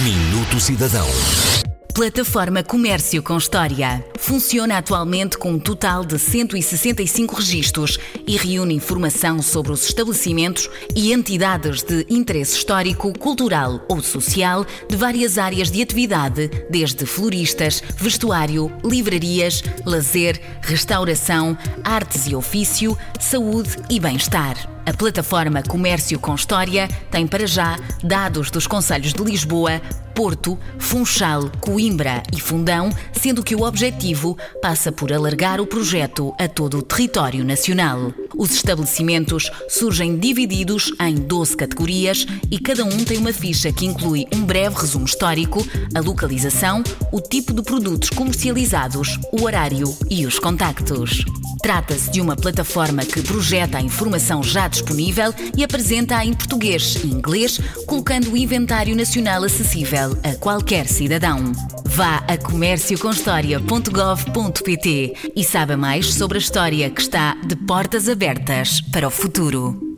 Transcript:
Minuto Cidadão. Plataforma Comércio com História. Funciona atualmente com um total de 165 registros e reúne informação sobre os estabelecimentos e entidades de interesse histórico, cultural ou social de várias áreas de atividade, desde floristas, vestuário, livrarias, lazer, restauração, artes e ofício, saúde e bem-estar. A plataforma Comércio com História tem para já dados dos Conselhos de Lisboa, Porto, Funchal, Coimbra e Fundão, sendo que o objetivo passa por alargar o projeto a todo o território nacional. Os estabelecimentos surgem divididos em 12 categorias e cada um tem uma ficha que inclui um breve resumo histórico, a localização, o tipo de produtos comercializados, o horário e os contactos. Trata-se de uma plataforma que projeta a informação já disponível e apresenta-a em português e inglês, colocando o inventário nacional acessível a qualquer cidadão. Vá a comércioconhistoria.gov.pt e saiba mais sobre a história que está de portas abertas para o futuro.